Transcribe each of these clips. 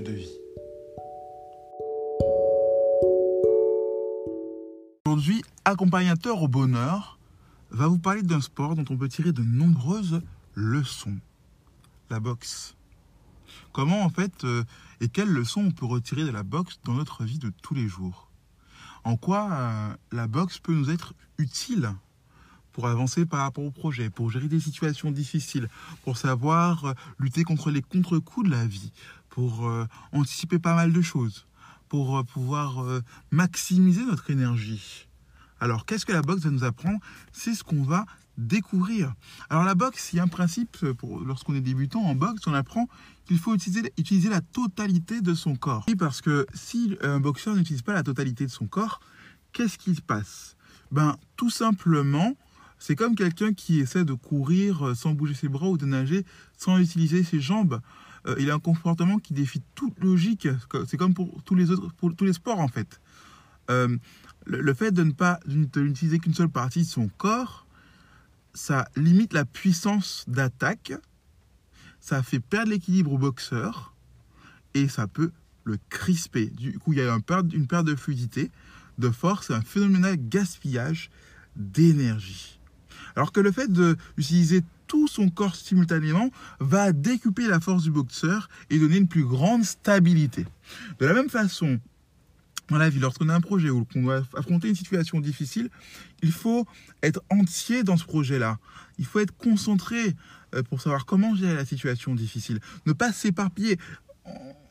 de vie. Aujourd'hui, accompagnateur au bonheur va vous parler d'un sport dont on peut tirer de nombreuses leçons. La boxe. Comment en fait euh, et quelles leçons on peut retirer de la boxe dans notre vie de tous les jours? En quoi euh, la boxe peut nous être utile pour avancer par rapport au projet, pour gérer des situations difficiles, pour savoir euh, lutter contre les contre-coups de la vie, pour euh, anticiper pas mal de choses, pour euh, pouvoir euh, maximiser notre énergie. Alors, qu'est-ce que la boxe nous apprendre C'est ce qu'on va découvrir. Alors, la boxe, il y a un principe, lorsqu'on est débutant en boxe, on apprend qu'il faut utiliser, utiliser la totalité de son corps. Parce que si un boxeur n'utilise pas la totalité de son corps, qu'est-ce qui se passe? Ben, tout simplement, c'est comme quelqu'un qui essaie de courir sans bouger ses bras ou de nager sans utiliser ses jambes. Euh, il a un comportement qui défie toute logique. C'est comme pour tous les autres, pour tous les sports en fait. Euh, le, fait de ne pas de n'utiliser qu'une seule partie de son corps, ça limite la puissance d'attaque, ça fait perdre l'équilibre au boxeur et ça peut le crisper. Du coup, il y a un perte- une perte de fluidité, de force un phénoménal gaspillage d'énergie. Alors que le fait d'utiliser tout son corps simultanément va décupler la force du boxeur et donner une plus grande stabilité. De la même façon, dans la vie, lorsqu'on a un projet ou qu'on doit affronter une situation difficile, il faut être entier dans ce projet-là. Il faut être concentré euh, pour savoir comment gérer la situation difficile. Ne pas s'éparpiller.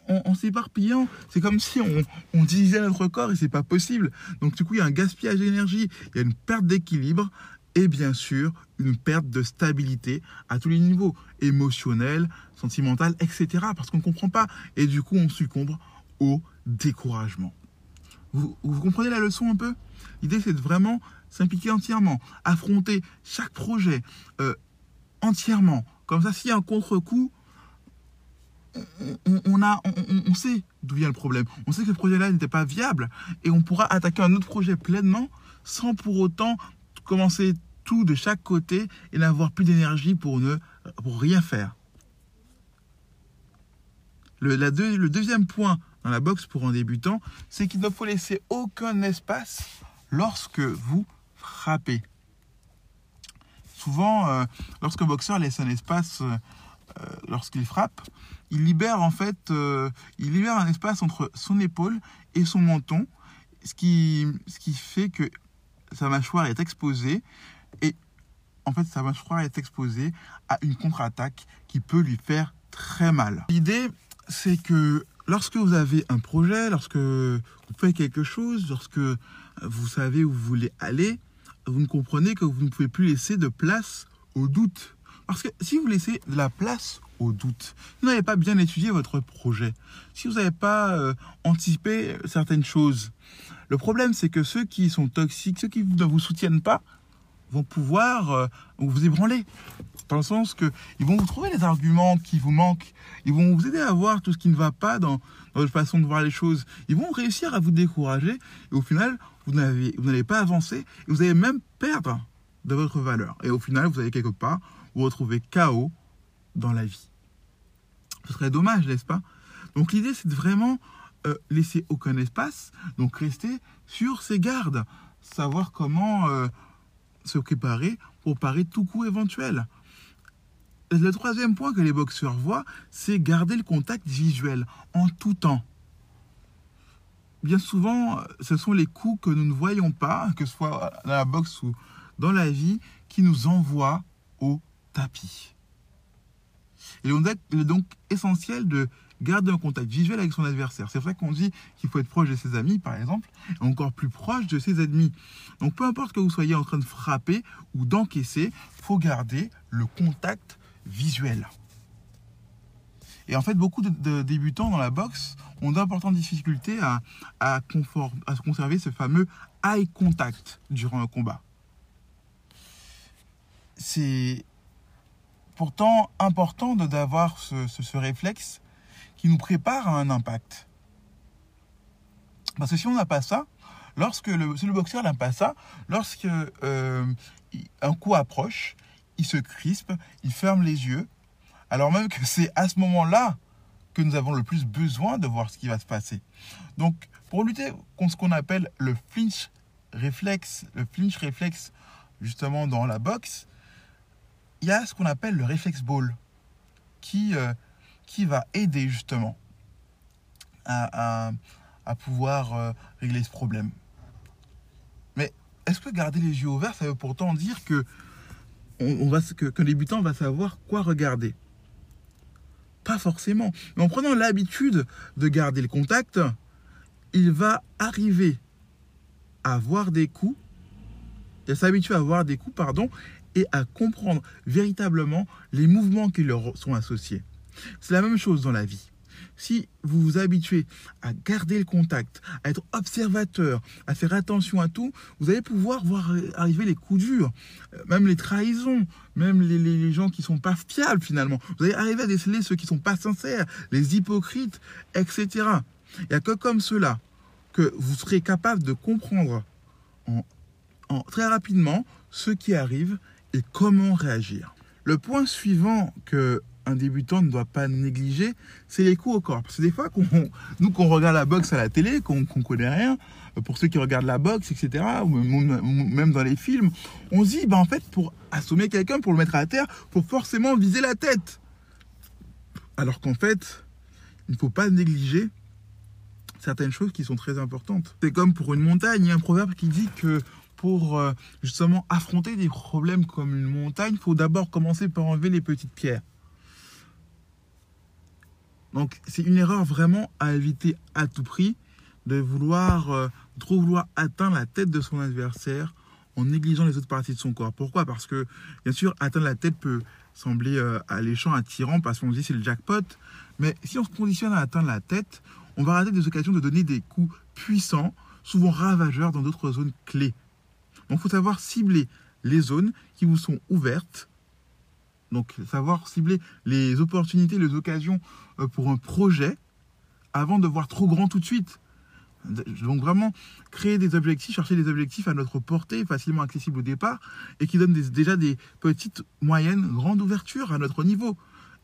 En s'éparpillant, c'est comme si on, on divisait notre corps et c'est pas possible. Donc du coup, il y a un gaspillage d'énergie, il y a une perte d'équilibre et bien sûr une perte de stabilité à tous les niveaux, émotionnel, sentimental, etc. Parce qu'on ne comprend pas et du coup on succombe au découragement. Vous, vous comprenez la leçon un peu? L'idée c'est de vraiment s'impliquer entièrement, affronter chaque projet euh, entièrement. Comme ça, s'il y a un contre-coup, on, a, on, on- sait d'où vient le problème. On sait que le projet-là n'était pas viable et on pourra attaquer un autre projet pleinement sans pour autant commencer tout de chaque côté et n'avoir plus d'énergie pour ne pour rien faire. Le, deuxième point dans la boxe pour un débutant, c'est qu'il ne faut laisser aucun espace lorsque vous frappez. Souvent, euh, lorsqu'un boxeur laisse un espace euh, euh, lorsqu'il frappe, il libère en fait, euh, un espace entre son épaule et son menton, ce qui fait que sa mâchoire est exposée et en fait sa mâchoire est exposée à une contre-attaque qui peut lui faire très mal. L'idée c'est que lorsque vous avez un projet, lorsque vous faites quelque chose, lorsque vous savez où vous voulez aller, vous ne comprenez que vous ne pouvez plus laisser de place au doute. Parce que si vous laissez de la place au doute, vous n'avez pas bien étudié votre projet, si vous n'avez pas euh, anticipé certaines choses, le problème c'est que ceux qui sont toxiques, ceux qui ne vous soutiennent pas, vont pouvoir euh, vous ébranler. Dans le sens que ils vont vous trouver les arguments qui vous manquent. Ils vont vous aider à voir tout ce qui ne va pas dans, dans votre façon de voir les choses. Ils vont réussir à vous décourager. Et au final, vous n'allez pas avancer. Et vous allez même perdre de votre valeur. Et au final, vous allez quelque part vous retrouver KO dans la vie. Ce serait dommage, n'est-ce pas? Donc l'idée, c'est de vraiment euh, laisser aucun espace. Donc rester sur ses gardes. Savoir comment euh, se préparer pour parer tout coup éventuel. le troisième point que les boxeurs voient, c'est garder le contact visuel en tout temps. Bien souvent, ce sont les coups que nous ne voyons pas, que ce soit dans la boxe ou dans la vie, qui nous envoient au tapis. Il est donc essentiel de garder un contact visuel avec son adversaire. C'est vrai qu'on dit qu'il faut être proche de ses amis, par exemple, et encore plus proche de ses ennemis. Donc peu importe que vous soyez en train de frapper ou d'encaisser, il faut garder le contact visuel. Et en fait, beaucoup de, débutants dans la boxe ont d'importantes difficultés à, à, à conserver ce fameux eye contact durant un combat. C'est pourtant important d'avoir ce, ce, réflexe qui nous prépare à un impact. Parce que si on n'a pas ça, lorsque le, si le boxeur n'a pas ça, lorsque euh, un coup approche, il se crispe, il ferme les yeux, alors même que c'est à ce moment-là que nous avons le plus besoin de voir ce qui va se passer. Donc, pour lutter contre ce qu'on appelle le flinch réflexe, le flinch réflexe justement dans la boxe, il y a ce qu'on appelle le réflexe ball qui, euh, va aider justement à, pouvoir euh, régler ce problème. Mais est-ce que garder les yeux ouverts, ça veut pourtant dire que on, va, qu'un débutant va savoir quoi regarder? Pas forcément. Mais en prenant l'habitude de garder le contact, il va arriver à voir des coups, il s'habituer à voir des coups, pardon, et à comprendre véritablement les mouvements qui leur sont associés. C'est la même chose dans la vie. Si vous vous habituez à garder le contact, à être observateur, à faire attention à tout, vous allez pouvoir voir arriver les coups durs, euh, même les trahisons, même les, gens qui sont pas fiables finalement. Vous allez arriver à déceler ceux qui sont pas sincères, les hypocrites, etc. Il n'y a que comme cela que vous serez capable de comprendre très rapidement ce qui arrive et comment réagir. Le point suivant que un débutant ne doit pas négliger, c'est les coups au corps. Parce que des fois, nous, qu'on regarde la boxe à la télé, qu'on ne connaît rien, pour ceux qui regardent la boxe, etc., ou même dans les films, on se dit, ben, en fait, pour assommer quelqu'un, pour le mettre à terre, faut forcément viser la tête. Alors qu'en fait, il ne faut pas négliger certaines choses qui sont très importantes. C'est comme pour une montagne, il y a un proverbe qui dit que pour euh, justement affronter des problèmes comme une montagne, il faut d'abord commencer par enlever les petites pierres. Donc c'est une erreur vraiment à éviter à tout prix de vouloir euh, trop vouloir atteindre la tête de son adversaire en négligeant les autres parties de son corps. Pourquoi? Parce que bien sûr atteindre la tête peut sembler euh, alléchant, attirant parce qu'on dit c'est le jackpot, mais si on se conditionne à atteindre la tête, on va rater des occasions de donner des coups puissants, souvent ravageurs dans d'autres zones clés. Donc il faut savoir cibler les zones qui vous sont ouvertes. Donc savoir cibler les opportunités, les occasions euh, pour un projet avant de voir trop grand tout de suite. Donc vraiment créer des objectifs, chercher des objectifs à notre portée, facilement accessibles au départ, et qui donnent déjà des petites, moyennes, grandes ouvertures à notre niveau.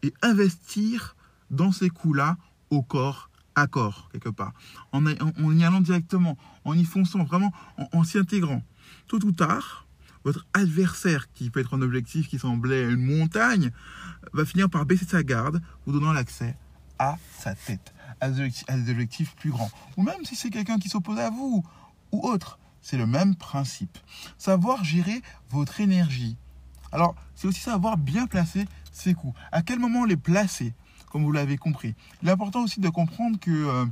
Et investir dans ces coups-là au corps à corps, quelque part. En, y allant directement, en y fonçant, vraiment en s'y intégrant tôt ou tard, votre adversaire, qui peut être un objectif qui semblait une montagne, va finir par baisser sa garde, vous donnant l'accès à sa tête, à des objectifs plus grands. Ou même si c'est quelqu'un qui s'oppose à vous, ou autre, c'est le même principe. Savoir gérer votre énergie. Alors, c'est aussi savoir bien placer ses coups. À quel moment les placer, comme vous l'avez compris. Il est important aussi de comprendre que, euh,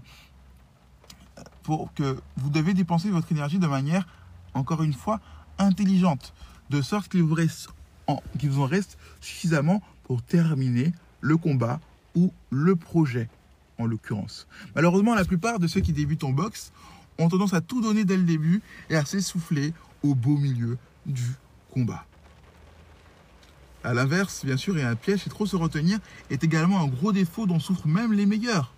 pour que vous devez dépenser votre énergie de manière encore une fois, intelligente, de sorte qu'il vous, reste en, vous en reste suffisamment pour terminer le combat ou le projet, en l'occurrence. Malheureusement, la plupart de ceux qui débutent en boxe ont tendance à tout donner dès le début et à s'essouffler au beau milieu du combat. A l'inverse, bien sûr, et un piège, et trop se retenir est également un gros défaut dont souffrent même les meilleurs.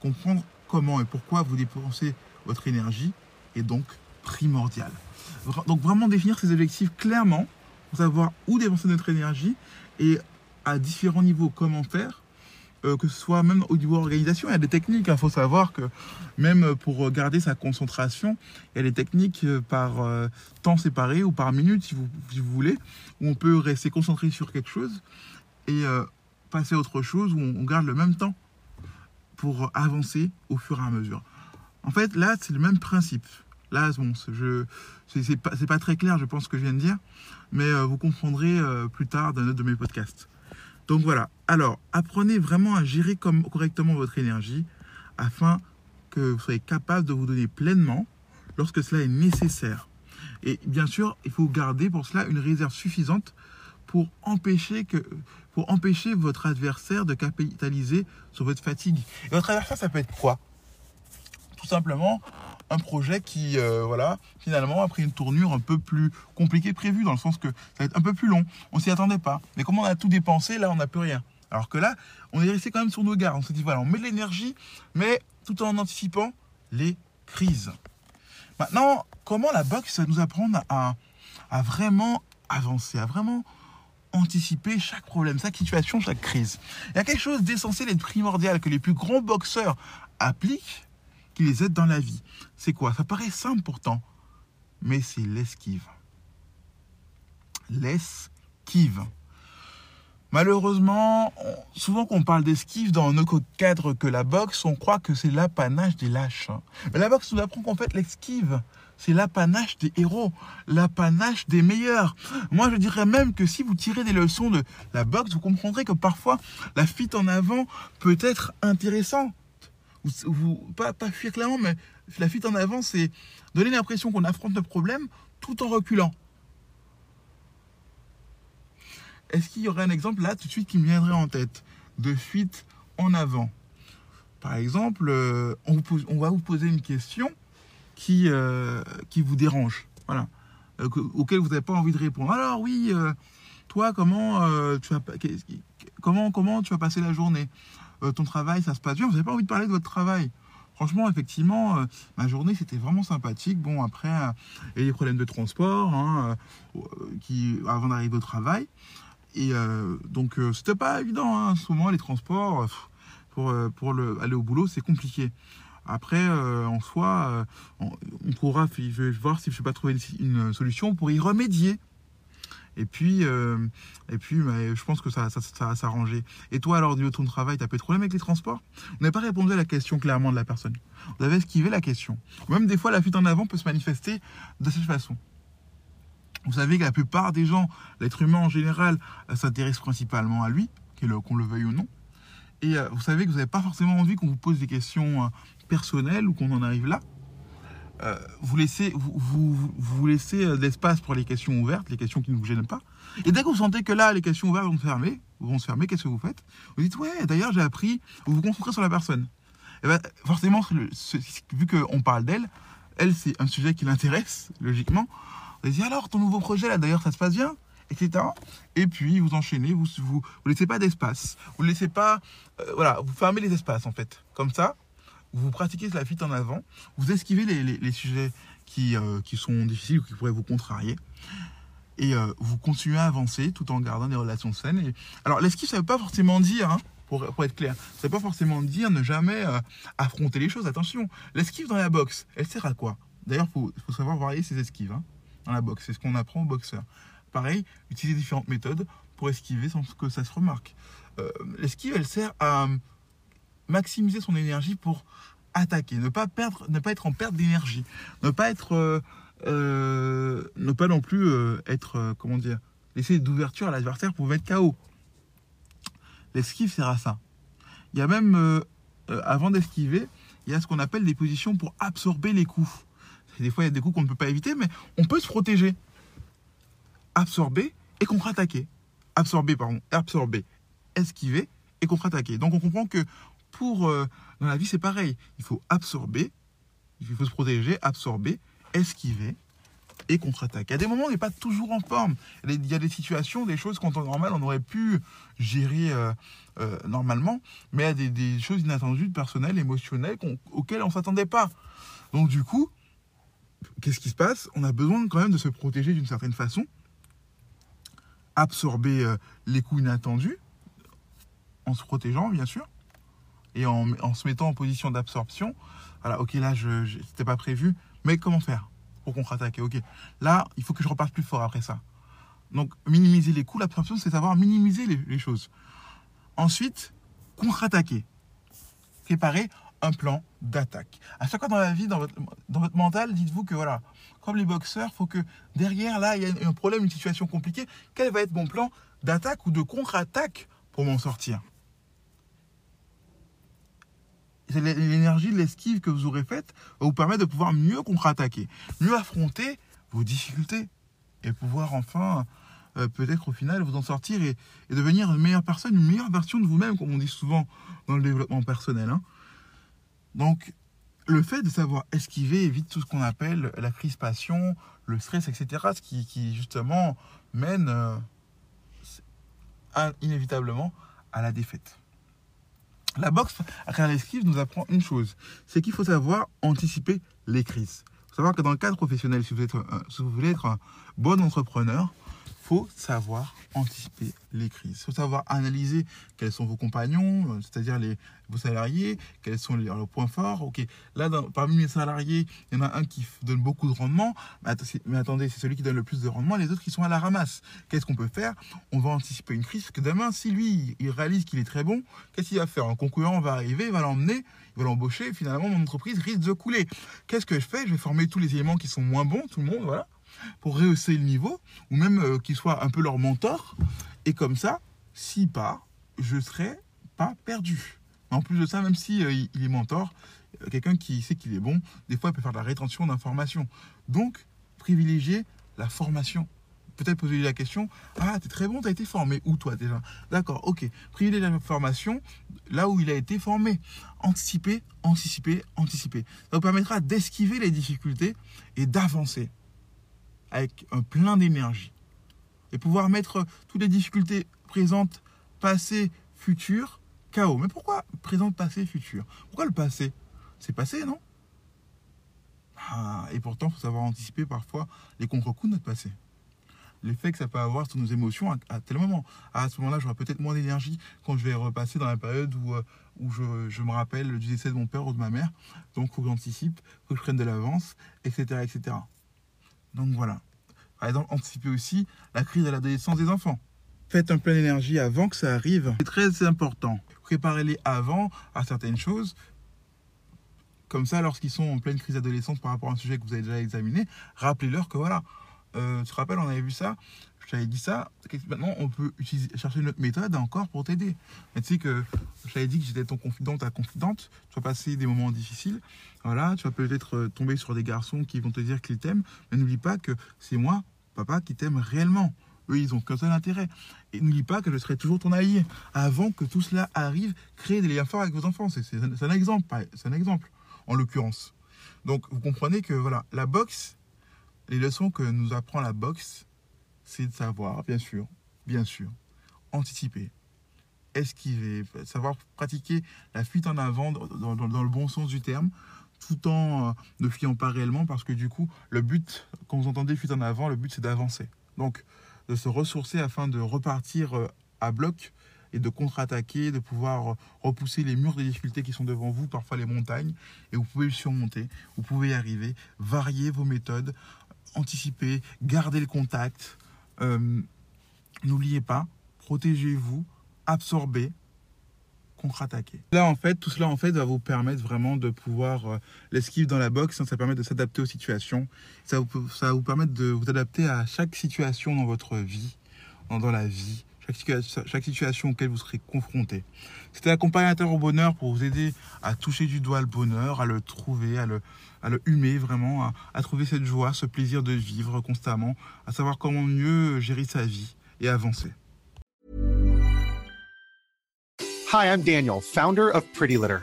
Comprendre comment et pourquoi vous dépensez votre énergie est donc primordial. Donc vraiment définir ses objectifs clairement pour savoir où dépenser notre énergie et à différents niveaux comment faire euh, que ce soit même au niveau organisation, il y a des techniques. Il faut savoir que même pour garder sa concentration, il y a des techniques euh, par euh, temps séparé ou par minute, si vous, si vous, voulez, où on peut rester concentré sur quelque chose et passer à autre chose, où on garde le même temps pour avancer au fur et à mesure. En fait, là, c'est le même principe. Là, bon, c'est pas, très clair, je pense, ce que je viens de dire, mais vous comprendrez plus tard dans un autre de mes podcasts. Donc voilà. Alors, apprenez vraiment à gérer comme, correctement votre énergie afin que vous soyez capable de vous donner pleinement lorsque cela est nécessaire. Et bien sûr, il faut garder pour cela une réserve suffisante pour empêcher, que, pour empêcher votre adversaire de capitaliser sur votre fatigue. Et votre adversaire, ça peut être quoi? Tout simplement un projet qui, euh, voilà, finalement a pris une tournure un peu plus compliquée prévue, dans le sens que ça va être un peu plus long. On s'y attendait pas. Mais comme on a tout dépensé, là, on n'a plus rien. Alors que là, on est resté quand même sur nos gardes. On s'est dit, voilà, on met de l'énergie, mais tout en anticipant les crises. Maintenant, comment la boxe va nous apprendre à, à vraiment avancer, à vraiment anticiper chaque problème, chaque situation, chaque crise? Il y a quelque chose d'essentiel et de primordial que les plus grands boxeurs appliquent qui les aide dans la vie. C'est quoi? Ça paraît simple pourtant, mais c'est l'esquive. L'esquive. Malheureusement, souvent qu'on parle d'esquive dans un autre cadre que la boxe, on croit que c'est l'apanage des lâches. Mais la boxe nous apprend qu'en fait l'esquive, c'est l'apanage des héros, l'apanage des meilleurs. Moi, je dirais même que si vous tirez des leçons de la boxe, vous comprendrez que parfois la fuite en avant peut être intéressante vous, pas, pas fuir clairement, mais la fuite en avant, c'est donner l'impression qu'on affronte le problème tout en reculant. Est-ce qu'il y aurait un exemple là tout de suite qui me viendrait en tête de fuite en avant? Par exemple, euh, on, va vous poser une question qui, euh, qui vous dérange, voilà, euh, auquel vous n'avez pas envie de répondre. Alors oui, toi, comment, tu as, comment, comment tu la journée? Ton travail, ça se passe bien, vous n'avez pas envie de parler de votre travail. Franchement, effectivement, euh, ma journée, c'était vraiment sympathique. Bon, après, euh, il y a des problèmes de transport hein, qui, avant d'arriver au travail. Et donc, c'était pas évident. Hein, souvent, les transports, pour, pour le, aller au boulot, c'est compliqué. Après, en soi, on, pourra, je vais voir si je ne peux pas trouver une solution pour y remédier. Et puis, euh, et puis bah, je pense que ça, ça, ça va s'arranger. Et toi, alors, du ton travail, tu as pas de problème avec les transports? Vous n'avez pas répondu à la question clairement de la personne. Vous avez esquivé la question. Même des fois, la fuite en avant peut se manifester de cette façon. Vous savez que la plupart des gens, l'être humain en général, euh, s'intéresse principalement à lui, qu'on le veuille ou non. Et euh, vous savez que vous n'avez pas forcément envie qu'on vous pose des questions personnelles ou qu'on en arrive là. Euh, vous laissez, vous, vous, laissez euh, l'espace pour les questions ouvertes, les questions qui ne vous gênent pas. Et dès que vous sentez que là, les questions ouvertes vont se fermer, vont se fermer, qu'est-ce que vous faites? Vous dites, ouais, d'ailleurs, j'ai appris, vous vous concentrez sur la personne. Et ben, forcément, vu qu'on parle d'elle, elle, c'est un sujet qui l'intéresse, logiquement. Vous dites, alors, ton nouveau projet, là, d'ailleurs, ça se passe bien etc. Et puis vous enchaînez, vous vous, laissez pas d'espace, vous laissez pas, euh, voilà, vous fermez les espaces en fait. Comme ça, vous pratiquez la fuite en avant, vous esquivez les, sujets qui, euh, qui, sont difficiles ou qui pourraient vous contrarier. Et euh, vous continuez à avancer tout en gardant des relations saines. Alors l'esquive, ça ne veut pas forcément dire, hein, pour, pour, être clair, ça ne veut pas forcément dire ne jamais euh, affronter les choses. Attention, l'esquive dans la boxe, elle sert à quoi? D'ailleurs, il faut, savoir varier ses esquives hein, dans la boxe. C'est ce qu'on apprend aux boxeurs. Pareil, utiliser différentes méthodes pour esquiver sans que ça se remarque. l'esquive, elle sert à maximiser son énergie pour attaquer, ne pas perdre, ne pas être en perte d'énergie, ne pas être, euh, euh, ne pas non plus euh, être, comment dire, laisser d'ouverture à l'adversaire pour mettre KO. L'esquive sert à ça. Il y a même, avant d'esquiver, il y a ce qu'on appelle des positions pour absorber les coups. Des fois, il y a des coups qu'on ne peut pas éviter, mais on peut se protéger. Absorber et contre-attaquer. Absorber, pardon, absorber, esquiver et contre-attaquer. Donc on comprend que euh, dans la vie, c'est pareil. Il faut absorber, il faut se protéger, absorber, esquiver et contre-attaquer. À des moments, on n'est pas toujours en forme. Il y a des situations, des choses qu'en temps normal, on aurait pu gérer euh, euh, normalement, mais il y a des, choses inattendues, personnelles, émotionnelles, auxquelles on ne s'attendait pas. Donc du coup, qu'est-ce qui se passe? On a besoin quand même de se protéger d'une certaine façon, absorber les coups inattendus, en se protégeant, bien sûr, et en, se mettant en position d'absorption. Voilà, ok, là, je n'était pas prévu, mais comment faire pour contre-attaquer Ok, là, il faut que je reparte plus fort après ça. Donc, minimiser les coûts, l'absorption, c'est savoir minimiser les, les choses. Ensuite, contre-attaquer. Préparer un plan d'attaque. À chaque fois dans la vie, dans votre, dans votre mental, dites-vous que voilà, comme les boxeurs, il faut que derrière, là, il y a un problème, une situation compliquée. Quel va être mon plan d'attaque ou de contre-attaque pour m'en sortir? L'énergie de l'esquive que vous aurez faite vous permettre de pouvoir mieux contre-attaquer, mieux affronter vos difficultés et pouvoir enfin, euh, peut-être au final, vous en sortir et, devenir une meilleure personne, une meilleure version de vous-même, comme on dit souvent dans le développement personnel. Hein. Donc, le fait de savoir esquiver évite tout ce qu'on appelle la crispation, le stress, etc., ce qui, justement mène euh, inévitablement à la défaite. La boxe à travers l'esquive nous apprend une chose, c'est qu'il faut savoir anticiper les crises. Il faut savoir que dans le cadre professionnel, si vous, si vous voulez être un bon entrepreneur, faut savoir anticiper les crises. Il faut savoir analyser quels sont vos compagnons, euh, c'est-à-dire vos salariés, quels sont leurs points forts. Ok, là, parmi mes salariés, il y en a un qui donne beaucoup de rendement, mais, attendez, c'est celui qui donne le plus de rendement, les autres qui sont à la ramasse. Qu'est-ce qu'on peut faire? On va anticiper une crise, parce que demain, si lui, il réalise qu'il est très bon, qu'est-ce qu'il va faire? Un concurrent va arriver, il va l'emmener, il va l'embaucher, finalement, mon entreprise risque de couler. Qu'est-ce que je fais? Je vais former tous les éléments qui sont moins bons, tout le monde, voilà pour rehausser le niveau, ou même euh, qu'il soit un peu leur mentor. Et comme ça, s'il part, je ne serai pas perdu. En plus de ça, même si euh, il est mentor, euh, quelqu'un qui sait qu'il est bon, des fois il peut faire de la rétention d'informations. Donc, privilégier la formation. Peut-être poser la question, ah, tu es très bon, tu as été formé où toi déjà? D'accord, ok. Privilégier la formation là où il a été formé. Anticiper, anticiper, anticiper. Ça vous permettra d'esquiver les difficultés et d'avancer avec un plein d'énergie. Et pouvoir mettre toutes les difficultés présentes, passées, futures, chaos. Mais pourquoi présente, passé, futur Pourquoi le passé? C'est passé, non? Ah, Et pourtant, il faut savoir anticiper parfois les contre-coups de notre passé. L'effet que ça peut avoir sur nos émotions à, tel moment. à ce moment-là, j'aurai peut-être moins d'énergie quand je vais repasser dans la période où, euh, je, me rappelle du décès de mon père ou de ma mère. Donc, il faut que j'anticipe, que je prenne de l'avance, etc., etc. Donc voilà. Par exemple, anticiper aussi la crise de l'adolescence des enfants. Faites un plein d'énergie avant que ça arrive. C'est très important. Préparez-les avant à certaines choses. Comme ça, lorsqu'ils sont en pleine crise d'adolescence par rapport à un sujet que vous avez déjà examiné, rappelez-leur que voilà, euh, tu te rappelles, on avait vu ça, je t'avais dit ça, maintenant on peut chercher une autre méthode encore pour t'aider. Tu sais que je t'avais dit que j'étais ton confident, ta confidente, tu vas passer des moments difficiles, voilà, tu vas peut-être euh, tomber sur des garçons qui vont te dire qu'ils t'aiment, mais n'oublie pas que c'est moi, papa, qui t'aime réellement. Eux, ils ont qu'un seul intérêt. Et n'oublie pas que je serai toujours ton allié. Avant que tout cela arrive, créez des liens forts avec vos enfants. C'est un exemple, c'est un exemple, en l'occurrence. Donc, vous comprenez que voilà, la boxe, les leçons que nous apprend la boxe, c'est de savoir, bien sûr, bien sûr, anticiper, esquiver, savoir pratiquer la fuite en avant dans, le bon sens du terme, tout en euh, ne fuyant pas réellement, parce que du coup, le but, quand vous entendez fuite en avant, le but c'est d'avancer. Donc, de se ressourcer afin de repartir euh, à bloc et de contre-attaquer, de pouvoir euh, repousser les murs des difficultés qui sont devant vous, parfois les montagnes, et vous pouvez surmonter, vous pouvez y arriver, varier vos méthodes, anticiper, garder le contact. Euh, N'oubliez pas, protégez-vous, absorbez, contre-attaquer. Là, en fait, tout cela en fait va vous permettre vraiment de pouvoir euh, l'esquive dans la boxe. Ça permet de s'adapter aux situations. Ça, ça va vous permettre de vous adapter à chaque situation dans votre vie, dans la vie, chaque, situation auquel vous serez confronté. C'était accompagnateur au bonheur pour vous aider à toucher du doigt le bonheur, à le trouver, à le, à le humer vraiment, à trouver cette joie, ce plaisir de vivre constamment, à savoir comment mieux gérer sa vie et avancer. Hi, I'm Daniel, founder of Pretty Litter.